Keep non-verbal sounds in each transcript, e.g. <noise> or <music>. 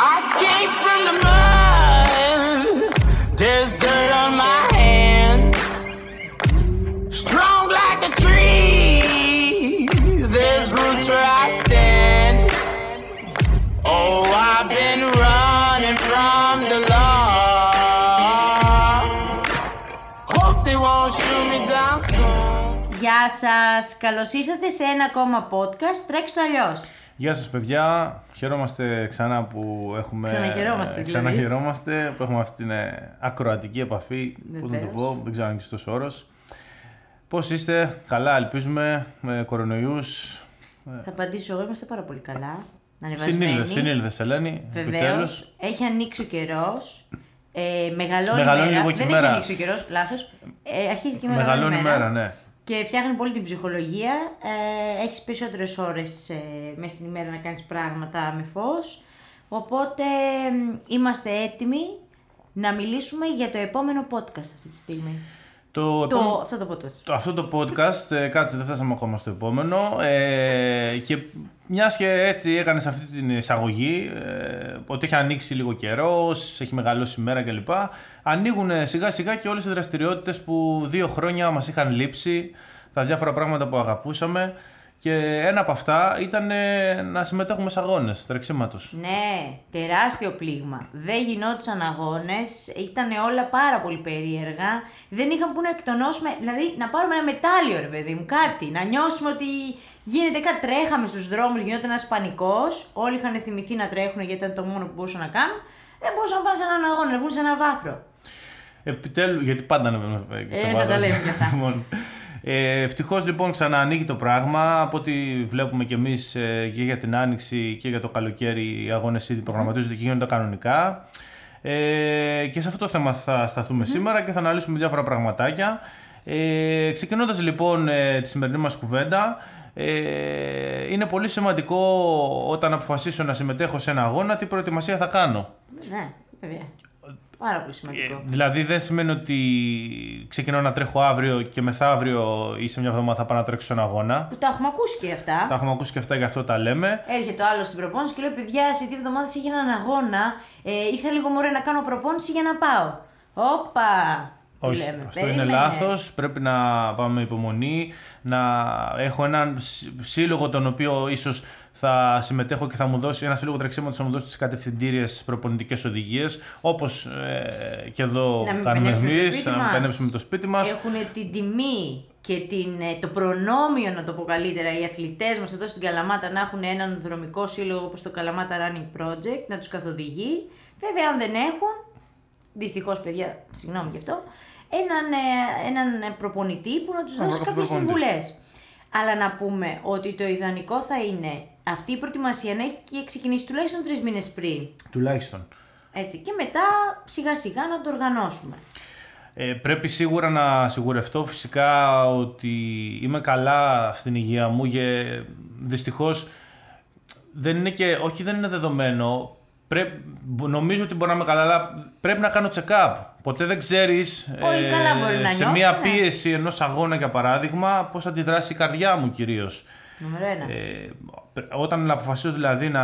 I came from the mud. Γεια σας! Καλώς ήρθατε σε ένα ακόμα podcast «Τρέξτε το αλλιώς». Γεια σας παιδιά, χαιρόμαστε ξανά που έχουμε... Ξαναχαιρόμαστε, ε, δηλαδή. Ξαναχαιρόμαστε, που έχουμε αυτή την ε, ακροατική επαφή, πώς να το Βεβαίως. πω, δεν ξέρω αν είναι και αυτός ο όρος. Πώς είστε, καλά ελπίζουμε, με κορονοϊούς. Θα απαντήσω εγώ, είμαστε πάρα πολύ καλά. Ανεβασμένοι. Συνήλδες, συνήλδες Ελένη, Βεβαίως. επιτέλους. Έχει ανοίξει ο καιρός. Ε, μεγαλώνει, Μεγαλώνει η μέρα. λίγο και η Δεν μέρα. έχει ανοίξει ο καιρός, λάθος. Ε, αρχίζει και μεγαλώνει, Μεγαλώνει η η μέρα, ναι. Και φτιάχνει πολύ την ψυχολογία. Ε, έχεις περισσότερες ώρες ε, μέσα στην ημέρα να κάνεις πράγματα με φως. Οπότε μ, είμαστε έτοιμοι να μιλήσουμε για το επόμενο podcast αυτή τη στιγμή. Το, Το, επόμενο- αυτό το podcast. το- αυτό το podcast, ε, κάτσε δεν φτάσαμε ακόμα στο επόμενο ε, και μιας και έτσι έκανες αυτή την εισαγωγή ε, ότι έχει ανοίξει λίγο καιρό, έχει μεγαλώσει η μέρα κλπ. Ανοίγουν σιγά σιγά και όλες οι δραστηριότητες που δύο χρόνια μας είχαν λείψει, τα διάφορα πράγματα που αγαπούσαμε και ένα από αυτά ήταν ε, να συμμετέχουμε σε αγώνες τρεξίματος. Ναι, τεράστιο πλήγμα. Δεν γινόντουσαν αγώνες, ήταν όλα πάρα πολύ περίεργα. Δεν είχαμε που να εκτονώσουμε, δηλαδή να πάρουμε ένα μετάλλιο, ρε παιδί μου, κάτι. Να νιώσουμε ότι γίνεται κάτι. Τρέχαμε στους δρόμους, γινόταν ένας πανικός. Όλοι είχαν θυμηθεί να τρέχουν γιατί ήταν το μόνο που μπορούσαν να κάνουν. Δεν μπορούσαν να πάνε σε έναν αγώνα, να βγουν σε ένα βάθρο. Επιτέλου, γιατί πάντα ανεβαίνουμε σε Ε, θα βάθος. τα λέμε κι αυτά. <laughs> Λοιπόν, ε, Ευτυχώς λοιπόν ξαναανοίγει το πράγμα. Από ό,τι βλέπουμε κι εμείς και για την άνοιξη και για το καλοκαίρι, οι αγώνες ήδη προγραμματίζονται και γίνονται κανονικά. Ε, και σε αυτό το θέμα θα σταθούμε σήμερα και θα αναλύσουμε διάφορα πραγματάκια. Ε, Ξεκινώντας λοιπόν ε, τη σημερινή μας κουβέντα, ε, είναι πολύ σημαντικό όταν αποφασίσω να συμμετέχω σε ένα αγώνα τι προετοιμασία θα κάνω. Ναι, βέβαια. Πάρα πολύ σημαντικό. Ε, δηλαδή δεν σημαίνει ότι ξεκινώ να τρέχω αύριο και μεθαύριο ή σε μια εβδομάδα θα πάω να τρέξω σε ένα αγώνα. Που τα έχουμε ακούσει και αυτά. Τα έχουμε ακούσει και αυτά, γι' αυτό τα λέμε. Έρχεται ο άλλος στην προπόνηση και λέει: Παιδιά, σε δύο εβδομάδες έχει έναν αγώνα. Ε, ήρθα λίγο μωρέ να κάνω προπόνηση για να πάω. Όπα! Τι Όχι, λέμε, αυτό περίμενε. είναι λάθος. Πρέπει να πάμε με υπομονή, να έχω έναν σ- σύλλογο τον οποίο ίσως θα συμμετέχω και θα μου δώσει ένα σύλλογο τρεξίματος θα μου δώσει τις κατευθυντήριες προπονητικές οδηγίες όπως ε, και εδώ Να μην κάνουμε πενέψουμε το εμείς, σπίτι να μην μας. πενέψουμε το σπίτι μας. Έχουν την τιμή και την, ε, το προνόμιο, να το πω καλύτερα, οι αθλητές μας εδώ στην Καλαμάτα να έχουν έναν δρομικό σύλλογο όπως το Καλαμάτα Running Project, να τους καθοδηγεί. Βέβαια, αν δεν έχουν, δυστυχώς παιδιά, συγγνώμη γι' αυτό, έναν, ε, έναν προπονητή που να τους Έναν δώσει κάποιες προπονητή. συμβουλές. Αλλά να πούμε ότι το ιδανικό θα είναι αυτή η προετοιμασία να έχει ξεκινήσει τουλάχιστον τρεις μήνες πριν. Τουλάχιστον. Έτσι, και μετά σιγά σιγά να το οργανώσουμε. Ε, πρέπει σίγουρα να σιγουρευτώ φυσικά ότι είμαι καλά στην υγεία μου και δυστυχώς δεν είναι και, όχι δεν είναι δεδομένο, Πρέ, νομίζω ότι μπορεί να είμαι καλά, αλλά πρέπει να κάνω check-up. Ποτέ δεν ξέρεις Όλοι καλά μπορεί να σε νιώθουν, μια ναι. πίεση ενός αγώνα για παράδειγμα πώς αντιδράσει η καρδιά μου κυρίως. Νούμερο ένα. Ε, όταν αποφασίσω δηλαδή να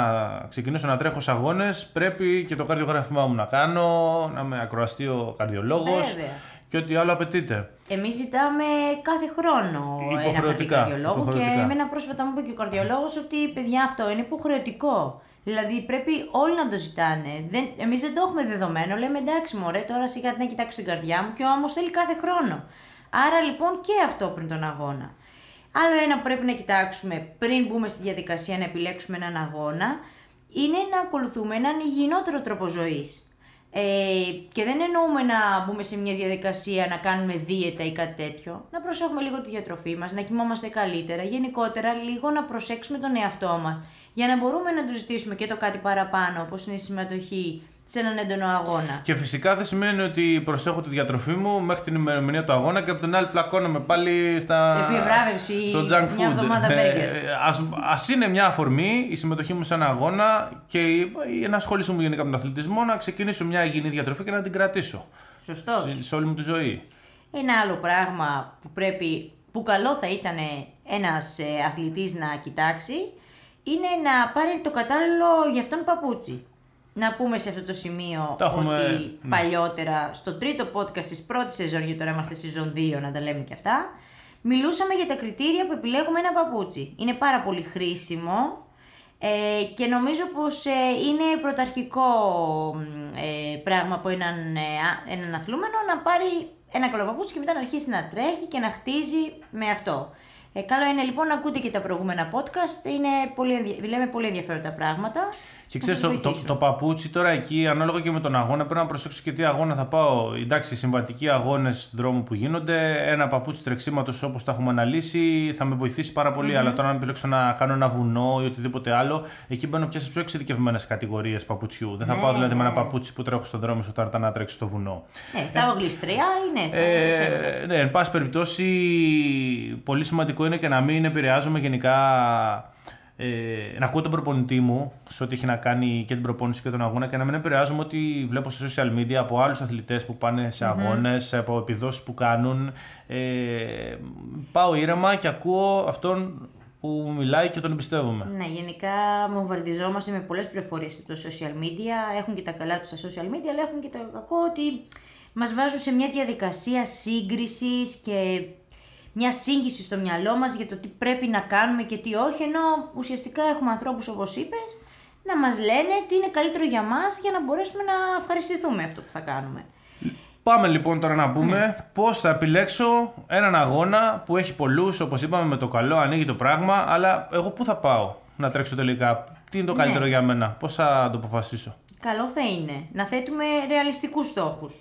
ξεκινήσω να τρέχω σε αγώνες πρέπει και το καρδιογράφημά μου να κάνω, να είμαι ακροαστεί καρδιολόγος Βέβαια. και ό,τι άλλο απαιτείται. Εμείς ζητάμε κάθε χρόνο ένα χαρτί Υποχρεωτικά, καρδιολόγου και υποχρεωτικά. εμένα πρόσφατα μου είπε και ο καρδιολόγος ότι παιδιά αυτό είναι υποχρεωτικό. Δηλαδή πρέπει όλοι να το ζητάνε. Δεν, εμείς δεν το έχουμε δεδομένο. Λέμε εντάξει μωρέ τώρα σιγά τι να κοιτάξω την καρδιά μου και όμως θέλει κάθε χρόνο. Άρα λοιπόν και αυτό πριν τον αγώνα. Άλλο ένα που πρέπει να κοιτάξουμε πριν μπούμε στη διαδικασία να επιλέξουμε έναν αγώνα είναι να ακολουθούμε έναν υγιεινότερο τρόπο ζωής. Ε, και δεν εννοούμε να μπούμε σε μια διαδικασία να κάνουμε δίαιτα ή κάτι τέτοιο. Να προσέχουμε λίγο τη διατροφή μας, να κοιμόμαστε καλύτερα. Γενικότερα λίγο να προσέξουμε τον εαυτό μας. Για να μπορούμε να τους ζητήσουμε και το κάτι παραπάνω, όπως είναι η συμμετοχή σε έναν έντονο αγώνα. Και φυσικά δεν σημαίνει ότι προσέχω τη διατροφή μου μέχρι την ημερομηνία του αγώνα και από την άλλη πλακώνομαι πάλι στα... Επιβράβευση, στο junk μια food. εβδομάδα Ε, burger. ας, ας είναι μια αφορμή η συμμετοχή μου σε ένα αγώνα και η η ενασχόληση μου γενικά με τον αθλητισμό να ξεκινήσω μια υγιεινή διατροφή και να την κρατήσω Σωστός. σε, σε όλη μου τη ζωή. Ένα άλλο πράγμα που πρέπει, που καλό θα ήταν ένας ε, αθλητής να κοιτάξει, είναι να πάρει το κατάλληλο για αυτόν παπούτσι. Να πούμε σε αυτό το σημείο Τα έχουμε- ότι ναι. παλιότερα, στο τρίτο podcast της πρώτης σεζόν, γιατί τώρα είμαστε σεζόν 2 να τα λέμε και αυτά, μιλούσαμε για τα κριτήρια που επιλέγουμε ένα παπούτσι. Είναι πάρα πολύ χρήσιμο ε, και νομίζω πως ε, είναι πρωταρχικό μ, ε, πράγμα από έναν, ε, α- έναν αθλούμενο να πάρει ένα καλό παπούτσι και μετά να αρχίσει να τρέχει και να χτίζει με αυτό. Ε, καλό είναι λοιπόν να ακούτε και τα προηγούμενα podcast, είναι πολύ, ενδια- λέμε πολύ ενδιαφέροντα πράγματα. Και Να ξέρει, σας το, το, βοηθήσουν. το παπούτσι τώρα εκεί, ανάλογα και με τον αγώνα, πρέπει να προσέξω και τι αγώνα θα πάω. Εντάξει, συμβατικοί αγώνες δρόμου που γίνονται, ένα παπούτσι τρεξίματος όπως τα έχουμε αναλύσει θα με βοηθήσει πάρα πολύ. Αλλά τώρα, αν επιλέξω να κάνω ένα βουνό ή οτιδήποτε άλλο, εκεί μπαίνω πια σε πιο εξειδικευμένες κατηγορίες παπουτσιού. Δεν θα Ναι, πάω δηλαδή με ένα ναι. παπούτσι που τρέχω στον δρόμο όταν να τρέξει στο βουνό. Ναι, θα έχω γλιστριά ή ναι, θα φαίνεται. Ε, ναι, εν πάση περιπτώσει, πολύ σημαντικό είναι και να μην επηρεάζομαι γενικά. Ε, να ακούω τον προπονητή μου σε ό,τι έχει να κάνει και την προπόνηση και τον αγώνα και να μην επηρεάζομαι ότι βλέπω σε social media από άλλους αθλητές που πάνε σε αγώνες, από επιδόσεις που κάνουν. Ε, πάω ήρεμα και ακούω αυτόν που μιλάει και τον εμπιστεύομαι. Ναι, γενικά βομβαρδιζόμαστε με πολλές πληροφορίες από τα social media. Έχουν και τα καλά τους στα social media, αλλά έχουν και το κακό ότι μας βάζουν σε μια διαδικασία σύγκρισης και μια σύγχυση στο μυαλό μας για το τι πρέπει να κάνουμε και τι όχι, ενώ ουσιαστικά έχουμε ανθρώπους όπως είπες να μας λένε τι είναι καλύτερο για μας για να μπορέσουμε να ευχαριστηθούμε αυτό που θα κάνουμε. Πάμε λοιπόν τώρα να πούμε πώς θα επιλέξω έναν αγώνα που έχει πολλούς, όπως είπαμε με το καλό ανοίγει το πράγμα, αλλά εγώ πού θα πάω να τρέξω τελικά, τι είναι το καλύτερο για μένα, πώς θα το αποφασίσω; Καλό θα είναι να θέτουμε ρεαλιστικούς στόχους.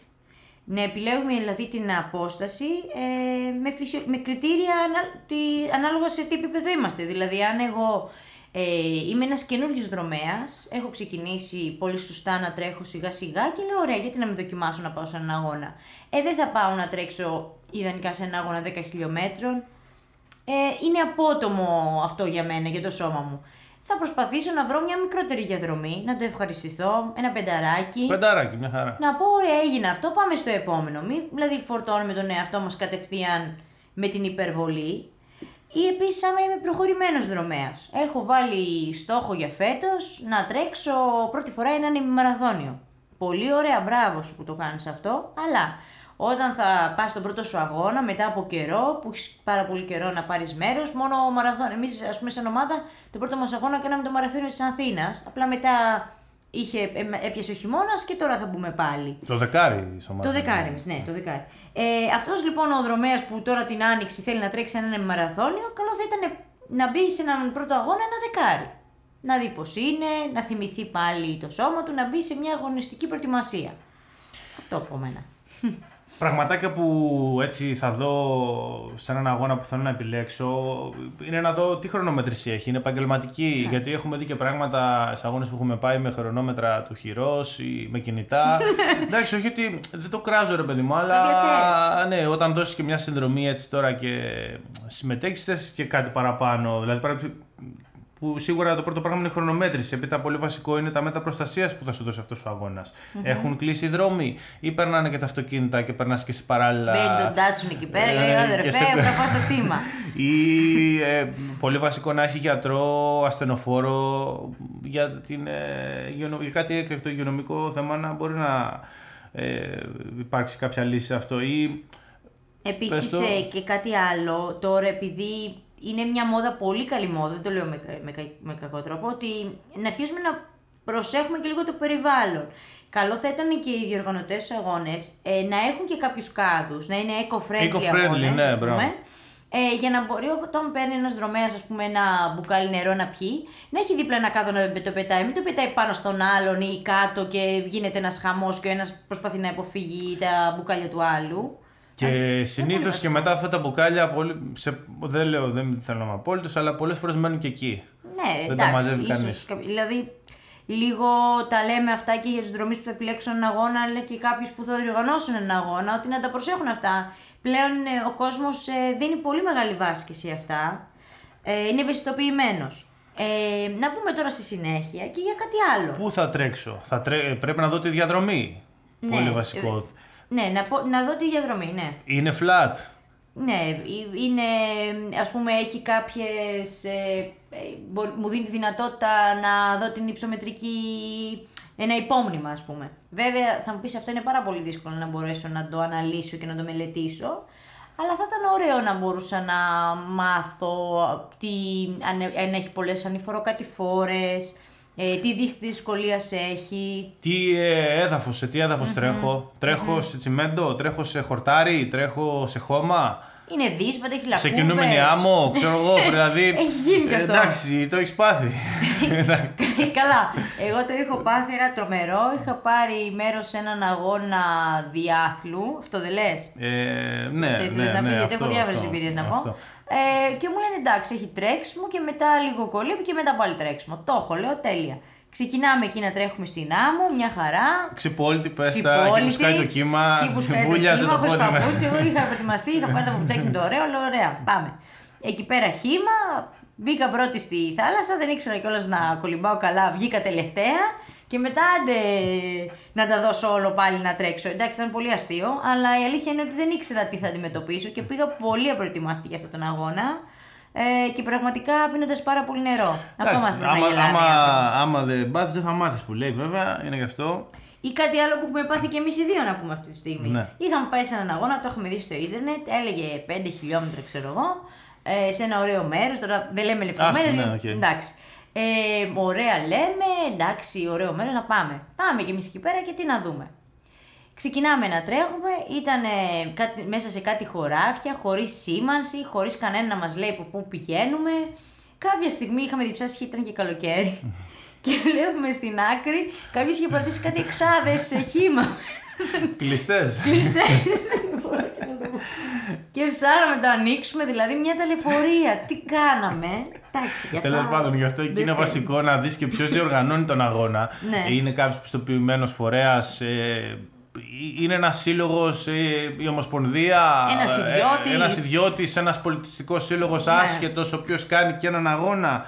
Να επιλέγουμε δηλαδή την απόσταση ε, με, φυσιο... με κριτήρια ανα... τι... ανάλογα σε τι επίπεδο είμαστε. Δηλαδή αν εγώ ε, είμαι ένας καινούριος δρομέας, έχω ξεκινήσει πολύ σωστά να τρέχω σιγά σιγά και λέω ωραία γιατί να με δοκιμάσω να πάω σε έναν αγώνα. Ε, δεν θα πάω να τρέξω ιδανικά σε έναν αγώνα 10 χιλιόμετρων. Ε, είναι απότομο αυτό για μένα, για το σώμα μου. Θα προσπαθήσω να βρω μια μικρότερη διαδρομή, να το ευχαριστηθώ, ένα πενταράκι. Πεντάρακι, μια χαρά. Να πω, ωραία, έγινε αυτό, πάμε στο επόμενο. Μη, δηλαδή, φορτώνουμε τον εαυτό μας κατευθείαν με την υπερβολή. Ή επίσης, άμα είμαι προχωρημένος δρομέας. Έχω βάλει στόχο για φέτος να τρέξω πρώτη φορά έναν ημιμαραθώνιο. Πολύ ωραία, μπράβο σου που το κάνεις αυτό, αλλά όταν θα πας στον πρώτο σου αγώνα, μετά από καιρό, που έχεις πάρα πολύ καιρό να πάρεις μέρος, μόνο μαραθώνιο. Εμείς, ας πούμε, σαν ομάδα, το πρώτο μας αγώνα κάναμε το μαραθώνιο της Αθήνας. Απλά μετά είχε, ε, έπιασε ο χειμώνας και τώρα θα μπούμε πάλι. Το δεκάρι στο Το δεκάρι εμείς, ναι, το δεκάρι. Ε, αυτός λοιπόν ο δρομέας που τώρα την άνοιξη θέλει να τρέξει έναν μαραθώνιο, καλό θα ήταν να μπει σε έναν πρώτο αγώνα ένα δεκάρι. Να δει πώς είναι, να θυμηθεί πάλι το σώμα του, να μπει σε μια αγωνιστική προετοιμασία. Αυτό από μένα. Πραγματάκια που έτσι θα δω σε έναν αγώνα που θέλω να επιλέξω είναι να δω τι χρονομέτρηση έχει. Είναι επαγγελματική. Γιατί έχουμε δει και πράγματα σε αγώνες που έχουμε πάει με χρονόμετρα του χειρός ή με κινητά. <laughs> Εντάξει, όχι ότι δεν το κράζω ρε παιδί μου, αλλά πιασες. ναι, όταν δώσεις και μια συνδρομή έτσι τώρα και συμμετέχεις, θες και κάτι παραπάνω. Δηλαδή πρέπει που σίγουρα το πρώτο πράγμα είναι η χρονομέτρηση. Έπειτα πολύ βασικό είναι τα μέτρα προστασίας που θα σου δώσει αυτός ο αγωνα Έχουν κλείσει οι δρόμοι ή περνάνε και τα αυτοκίνητα και περνάς και εσύ παράλληλα. Μπαίνει τον τάτσουν εκεί πέρα και Ε, λέει: και Αδερφέ, σε- εγώ θα πάω στο κτήμα. ή ε, πολύ βασικό να έχει γιατρό, ασθενοφόρο για, την, ε, υγειονο- για κάτι έκτακτο υγειονομικό θέμα να μπορεί να ε, υπάρξει κάποια λύση σε αυτό. Ή, Επίσης Πες το. και κάτι άλλο, τώρα επειδή είναι μια μόδα, πολύ καλή μόδα, δεν το λέω με, κα- με, κα- με κακό τρόπο, ότι να αρχίσουμε να προσέχουμε και λίγο το περιβάλλον. Καλό θα ήταν και οι διοργανωτές στους αγώνες ε, να έχουν και κάποιους κάδους, να είναι eco-friendly, Eco-friendly, αγώνες, ναι, ας πούμε. μπράβο. Ε, για να μπορεί όταν παίρνει ένας δρομέας, ας πούμε, ένα μπουκάλι νερό να πιει, να έχει δίπλα ένα κάδο να το πετάει. Μην το πετάει πάνω στον άλλον ή κάτω και γίνεται ένας χαμός και ο ένας προσπαθεί να υποφύγει τα μπουκάλια του άλλου. Και συνήθως και μετά αυτά τα μπουκάλια, πολύ, σε, δεν λέω, δεν θέλω να είμαι απόλυτος, αλλά πολλές φορές μένουν και εκεί. Ναι, Δεν τα εντάξει, μαζεύει ίσως, κανείς. κάποι- Δηλαδή, λίγο τα λέμε αυτά και για του δρομεί που θα επιλέξουν έναν αγώνα, αλλά και κάποιους που θα διοργανώσουν έναν αγώνα, ότι να τα προσέχουν αυτά. Πλέον ε, ο κόσμος δίνει πολύ μεγάλη βάση και σε αυτά. Ε, είναι ευαισθητοποιημένος. Ε, να πούμε τώρα στη συνέχεια και για κάτι άλλο. Πού θα τρέξω, θα τρέ... πρέπει να δω τη διαδρομή. Ναι, Πολύ βασικό. Ναι, να, πω, να δω τη διαδρομή, ναι. Είναι flat. Ναι, ε, είναι, ας πούμε, έχει κάποιες, ε, ε, μπο- μου δίνει τη δυνατότητα να δω την υψομετρική, ένα υπόμνημα ας πούμε. Βέβαια θα μου πεις αυτό είναι πάρα πολύ δύσκολο να μπορέσω να το αναλύσω και να το μελετήσω, αλλά θα ήταν ωραίο να μπορούσα να μάθω τι, αν, αν έχει πολλές ανηφοροκατηφόρες, ε, τι δίχτυ δυσκολία έχει; Τι ε, έδαφος, σε τι εδαφος τρέχω; Τρέχω σε τσιμέντο, τρέχω σε χορτάρι, τρέχω σε χώμα; Είναι δύσβατα, έχει λακκούβες. Σε κινούμενη άμμο, ξέρω εγώ, <laughs> δηλαδή. Έχει γίνει και ε, αυτό. εντάξει, το έχεις πάθει. <laughs> Καλά. Εγώ το έχω πάθει ένα τρομερό. Είχα πάρει μέρος σε έναν αγώνα διάθλου. Αυτό δεν λες; ε, ναι, το ναι, ήθελε να ναι, πει, γιατί αυτό, έχω διάφορε αυτό, εμπειρίες να αυτό. Πω. Ε, και μου λένε εντάξει, έχει τρέξιμο και μετά λίγο κολύμπι και μετά πάλι τρέξιμο. Το έχω, λέω τέλεια. Ξεκινάμε εκεί να τρέχουμε στην άμμο, μια χαρά. Ξυπόλυτη, πέστα, εκεί που Ξυπόλυτη, σκάει το κύμα. εκεί που <laughs> σκάει το βούλιαζε κύμα, το χωρίς πόδι. ναι. παπούτσι, εγώ είχα προετοιμαστεί, είχα πάρει το παπουτσάκι μου το ωραίο, λέω ωραία, πάμε. Εκεί πέρα χήμα, μπήκα πρώτη στη θάλασσα, δεν ήξερα κιόλας να κολυμπάω καλά, βγήκα τελευταία και μετά άντε να τα δώσω όλο πάλι να τρέξω. Εντάξει, ήταν πολύ αστείο, αλλά η αλήθεια είναι ότι δεν ήξερα τι θα αντιμετωπίσω και πήγα πολύ απροετοιμαστή για αυτόν τον αγώνα. Ε, και πραγματικά πίνοντας πάρα πολύ νερό. Ακόμα Εντάξει, πρέπει να άμα, γελάνε οι άμα, άνθρωποι. άμα δεν πάθεις, δεν θα μάθεις που λέει βέβαια, είναι γι' αυτό. Ή κάτι άλλο που έχουμε πάθει και εμείς οι δύο να πούμε αυτή τη στιγμή. Ναι. Είχαμε πάει σε έναν αγώνα, το έχουμε δει στο ίντερνετ, έλεγε 5 χιλιόμετρα, ξέρω εγώ, ε, σε ένα ωραίο μέρος. Τώρα δεν λέμε λεπτομέρειες. Άστο, ναι, οκ. Εντάξει. Ε, ωραία λέμε, εντάξει, ωραίο μέρο να πάμε. Πάμε κι εμείς εκεί πέρα και τι να δούμε. Ξεκινάμε να τρέχουμε, ήταν μέσα σε κάτι χωράφια, χωρίς σήμανση, χωρίς κανένα να μας λέει από πού πηγαίνουμε. Κάποια στιγμή είχαμε διψάσει και ήταν και καλοκαίρι. <laughs> και βλέπουμε στην άκρη, κάποιος είχε παρατήσει κάτι εξάδες σε χύμα. Κλειστές. <laughs> Κλειστές. και ψάραμε να το ανοίξουμε, δηλαδή μια ταλαιπωρία. Τι κάναμε; Εντάξει, γι' αυτό. Τέλο πάντων, γι' αυτό εκεί δεν είναι θέλει. βασικό να δεις και ποιος διοργανώνει τον αγώνα. Ναι. Είναι κάποιος πιστοποιημένος φορέας. είναι ένας σύλλογος, η Ομοσπονδία. Ένας ιδιώτης. Ναι. Ένας ιδιώτης, ένας πολιτιστικός σύλλογος άσχετος, ο οποίος κάνει και έναν αγώνα.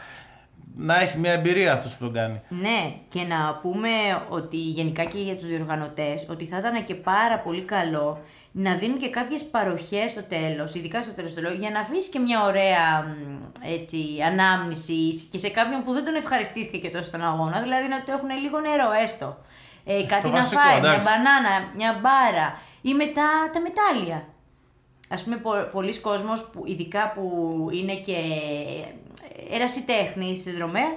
Να έχει μια εμπειρία αυτός που τον κάνει. Ναι, και να πούμε ότι γενικά και για τους διοργανωτές ότι θα ήταν και πάρα πολύ καλό να δίνουν και κάποιες παροχές στο τέλος, ειδικά στο τέλος του λόγου, για να αφήσεις και μια ωραία μ, έτσι, ανάμνηση και σε κάποιον που δεν τον ευχαριστήθηκε και τόσο στον αγώνα, δηλαδή να του έχουν λίγο νερό έστω. Ε, κάτι να βασικό, φάει, μια εντάξει. μπανάνα, μια μπάρα ή μετά τα μετάλλια. Ας πούμε, πο- πολλοί κόσμος, που, ειδικά που είναι και ερασιτέχνης στις δρομές,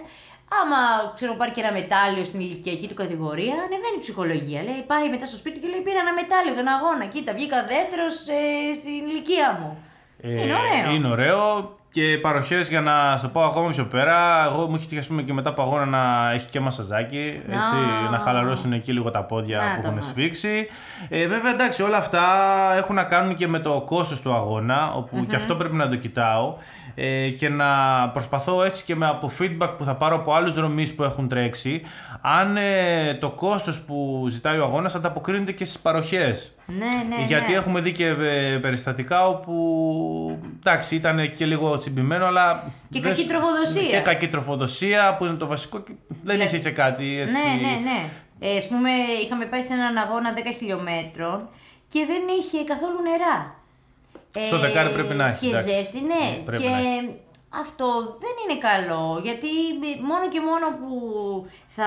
άμα ξέρω, πάρει και ένα μετάλλιο στην ηλικιακή του κατηγορία, ανεβαίνει η ψυχολογία. Λέει, πάει μετά στο σπίτι και λέει: Πήρα ένα μετάλλιο τον αγώνα. Κοίτα, βγήκα δεύτερο στην ηλικία μου. Ε, είναι ωραίο. Είναι ωραίο και παροχές για να στο πω ακόμα πιο πέρα. Εγώ μου έχει τύχει ας πούμε, και μετά από αγώνα να έχει και μασαζάκι. Έτσι, Α. να χαλαρώσουν εκεί λίγο τα πόδια Να που το έχουν μας. σφίξει. Ε, βέβαια εντάξει, όλα αυτά έχουν να κάνουν και με το κόστος του αγώνα, όπου και αυτό πρέπει να το κοιτάω. Ε, και να προσπαθώ έτσι και με από feedback που θα πάρω από άλλους δρομείς που έχουν τρέξει αν ε, το κόστος που ζητάει ο αγώνας ανταποκρίνεται και στις παροχές. Ναι, ναι. Γιατί ναι. έχουμε δει και ε, περιστατικά όπου εντάξει ήταν και λίγο τσιμπημένο αλλά. Και δεν κακή σου- τροφοδοσία. Και κακή τροφοδοσία που είναι το βασικό. και Δεν είχε και κάτι έτσι. Ναι, ναι, ναι. Ε, ας πούμε, είχαμε πάει σε έναν αγώνα 10 χιλιόμετρων και δεν είχε καθόλου νερά. Ε, Στο δεκάρι πρέπει να έχει, Και εντάξει. ζέστη, ναι. Ναι, πρέπει και να έχει. αυτό δεν είναι καλό, γιατί μόνο και μόνο που θα,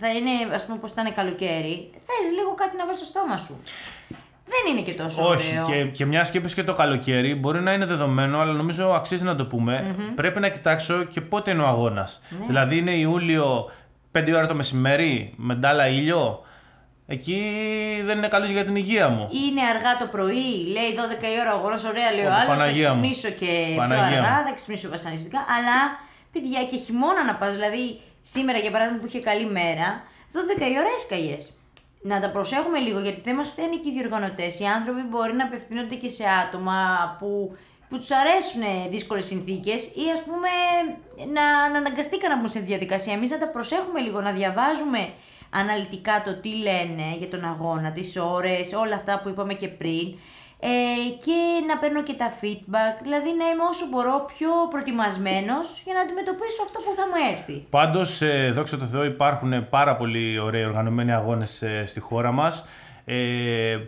θα είναι, ας πούμε, πως ήταν καλοκαίρι, θες λίγο κάτι να βάλεις στο στόμα σου. Δεν είναι και τόσο Όχι, ωραίο. και, και μιας και είπες και το καλοκαίρι, μπορεί να είναι δεδομένο, αλλά νομίζω αξίζει να το πουμε Πρέπει να κοιτάξω και πότε είναι ο αγώνας. Ναι. Δηλαδή είναι Ιούλιο, 5 ώρα το μεσημέρι, με ντάλα ήλιο. Εκεί δεν είναι καλός για την υγεία μου. Είναι αργά το πρωί, λέει 12 η ώρα ο αγώνας, ωραία λέει ο Ω, άλλος, θα Παναγία μου. ξυπνήσω και πιο Παναγία αργά, μου. θα ξυπνήσω βασανιστικά, αλλά παιδιά και χειμώνα να πας, δηλαδή σήμερα για παράδειγμα που είχε καλή μέρα, 12 η ώρα έσκαγες. Να τα προσέχουμε λίγο γιατί δεν μας φταίνει και οι διοργανωτές. Οι άνθρωποι μπορεί να απευθύνονται και σε άτομα που, που τους αρέσουν δύσκολες συνθήκες ή ας πούμε να, να αναγκαστήκαν να μπουν σε διαδικασία. Εμείς να τα προσέχουμε λίγο, να διαβάζουμε αναλυτικά το τι λένε για τον αγώνα, τις ώρες, όλα αυτά που είπαμε και πριν ε, και να παίρνω και τα feedback, δηλαδή να είμαι όσο μπορώ πιο προετοιμασμένος για να αντιμετωπίσω αυτό που θα μου έρθει. Πάντως, δόξα τω Θεώ, υπάρχουν πάρα πολύ ωραίοι οργανωμένοι αγώνες στη χώρα μας. ε,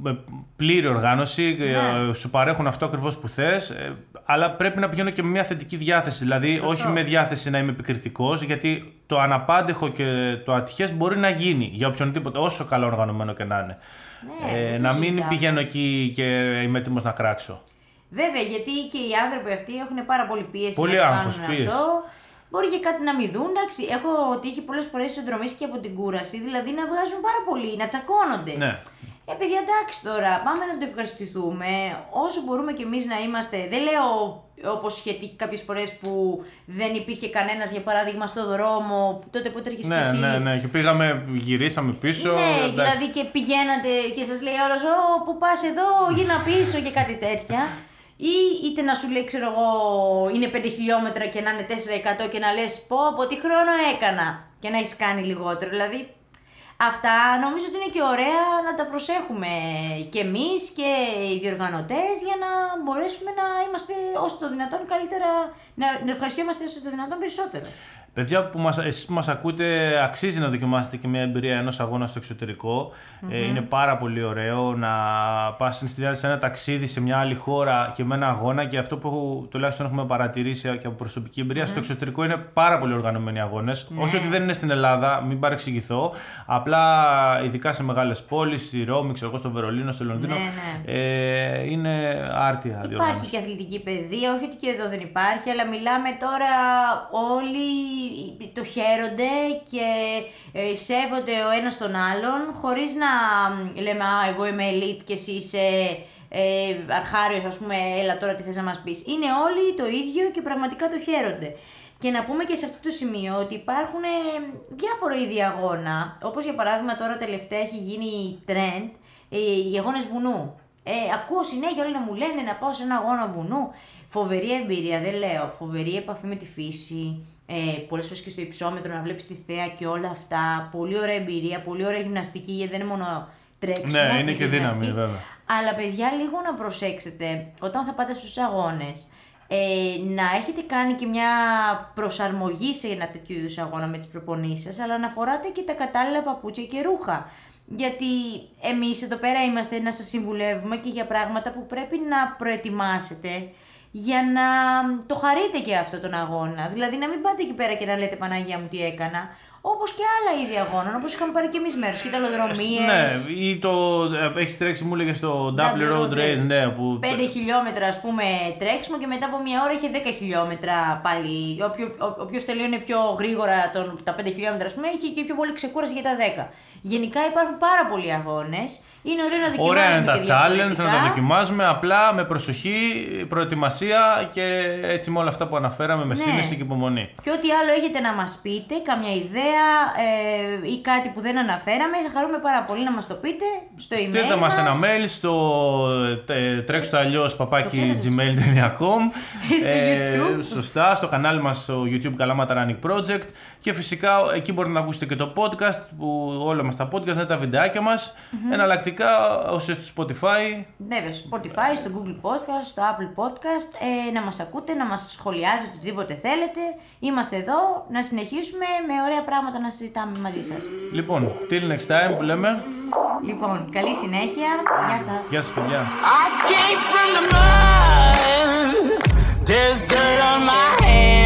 με πλήρη οργάνωση, ε, σου παρέχουν αυτό ακριβώς που θες. Ε, αλλά πρέπει να πηγαίνω και με μια θετική διάθεση. Δηλαδή, όχι με διάθεση να είμαι επικριτικός, γιατί το αναπάντεχο και το ατυχές μπορεί να γίνει για οποιονδήποτε, όσο καλά οργανωμένο και να είναι. Ναι, ε, δεν το να μην συζητάμε. πηγαίνω εκεί και είμαι έτοιμος να κράξω. Βέβαια, γιατί και οι άνθρωποι αυτοί έχουν πάρα πολύ πίεση Πολύ να το άγχος, κάνουν πίεση. αυτό. Μπορεί και κάτι να μην δουν. Εντάξει, έχω τύχει πολλές φορές συνδρομή και από την κούραση, δηλαδή να βγάζουν πάρα πολύ, να τσακώνονται. Ναι. Ε, παιδιά, εντάξει τώρα, πάμε να το ευχαριστηθούμε. Όσο μπορούμε κι εμείς να είμαστε. Δεν λέω όπως είχε τύχει κάποιες φορές που δεν υπήρχε κανένας, για παράδειγμα, στο δρόμο, τότε που έτρεχες Ναι, και εσύ. ναι, ναι. Και πήγαμε, γυρίσαμε πίσω. Ναι, εντάξει. δηλαδή και πηγαίνατε και σας λέει όλο, Ω, που πας εδώ, γίνα πίσω και κάτι τέτοια. Ή είτε να σου λέει, ξέρω εγώ, είναι 5 χιλιόμετρα και να είναι 4% και να λες, πω από τι χρόνο έκανα και να έχεις κάνει λιγότερο. Δηλαδή, αυτά νομίζω ότι είναι και ωραία να τα προσέχουμε και εμείς και οι διοργανωτές για να μπορέσουμε να είμαστε όσο το δυνατόν καλύτερα, να, να ευχαριστιόμαστε όσο το δυνατόν περισσότερο. Παιδιά που μας, εσείς που μας ακούτε, αξίζει να δοκιμάσετε και μια εμπειρία ενός αγώνα στο εξωτερικο Ε, είναι πάρα πολύ ωραίο να πας στην συνδυάζει σε ένα ταξίδι σε μια άλλη χώρα και με ένα αγώνα και αυτό που τουλάχιστον έχουμε παρατηρήσει και από προσωπική εμπειρία στο εξωτερικό είναι πάρα πολύ οργανωμένοι αγώνες. Όχι ότι δεν είναι στην Ελλάδα, μην παρεξηγηθώ. Απλά ειδικά σε μεγάλες πόλεις, στη Ρώμη, ξέρω εγώ, στο Βερολίνο, στο Λονδίνο, Ναι, Ε, είναι άρτια Υπάρχει διοργάνωση. και αθλητική παιδεία, όχι ότι και εδώ δεν υπάρχει, αλλά μιλάμε τώρα όλοι το χαίρονται και ε, σέβονται ο ένας τον άλλον, χωρίς να μ, λέμε «Α, εγώ είμαι elite και εσύ είσαι ε, αρχάριος, ας πούμε, έλα τώρα τι θες να μας πεις». Είναι όλοι το ίδιο και πραγματικά το χαίρονται. Και να πούμε και σε αυτό το σημείο ότι υπάρχουν ε, διάφορα είδη αγώνα, όπως για παράδειγμα τώρα τελευταία έχει γίνει trend, ε, οι αγώνες βουνού. Ε, ακούω συνέχεια όλοι να μου λένε να πάω σε ένα αγώνα βουνού. Φοβερή εμπειρία, δεν λέω. Φοβερή επαφή με τη φύση. Ε, Πολλές φορές και στο υψόμετρο να βλέπεις τη θέα και όλα αυτά. Πολύ ωραία εμπειρία, πολύ ωραία γυμναστική, γιατί δεν είναι μόνο τρέξιμο. Ναι, είναι και και δύναμη, γυμναστική. βέβαια. Αλλά παιδιά, λίγο να προσέξετε όταν θα πάτε στους αγώνες. Ε, να έχετε κάνει και μια προσαρμογή σε ένα τέτοιο είδους αγώνα με τις προπονήσεις σας, αλλά να φοράτε και τα κατάλληλα παπούτσια και ρούχα. Γιατί εμείς εδώ πέρα είμαστε να σας συμβουλεύουμε και για πράγματα που πρέπει να προετοιμάσετε για να το χαρείτε και αυτό τον αγώνα. Δηλαδή να μην πάτε εκεί πέρα και να λέτε Παναγία μου τι έκανα. Όπως και άλλα είδη αγώνων, όπως είχαμε πάρει και εμείς μέρος, κυταλοδρομίες. Ναι, ή το. Έχεις τρέξει, μου έλεγες στο Double Road Race, ναι, που. 5 χιλιόμετρα ας πούμε τρέξιμο και μετά από μια ώρα είχε 10 χιλιόμετρα πάλι. Όποιο, ο, όποιος τελείωνε πιο γρήγορα τον, τα 5 χιλιόμετρα ας πούμε είχε και πιο πολύ ξεκούραση για τα 10. Γενικά υπάρχουν πάρα πολλοί αγώνες. Είναι ωραίο να δοκιμάσουμε Ωραία είναι τα και challenge, διαφορετικά. να τα δοκιμάζουμε απλά με προσοχή, προετοιμασία και έτσι με όλα αυτά που αναφέραμε με Ναι. σύνεση και υπομονή. Και ό,τι άλλο έχετε να μας πείτε, καμιά ιδέα ε, ή κάτι που δεν αναφέραμε, θα χαρούμε πάρα πολύ να μας το πείτε στο email Στείλτε μας ένα mail στο ε, τρέξτε αλλιώς παπάκι gmail.com <laughs> Στο YouTube. Σωστά, στο κανάλι μας στο YouTube Καλάματα Running Project και φυσικά εκεί μπορείτε να ακούσετε και το podcast που όλα μας τα podcast είναι τα βιντεάκια μας εναλλακτικά όσοι στο Spotify Ναι, στο Spotify, στο Google Podcast, στο Apple Podcast, ε, να μας ακούτε, να μας σχολιάζετε οτιδήποτε θέλετε. Είμαστε εδώ να συνεχίσουμε με ωραία πράγματα να συζητάμε μαζί σας. Λοιπόν, till next time που λέμε Λοιπόν, καλή συνέχεια. Γεια σας. Γεια σας παιδιά I came from the mud. There's dirt on my hands.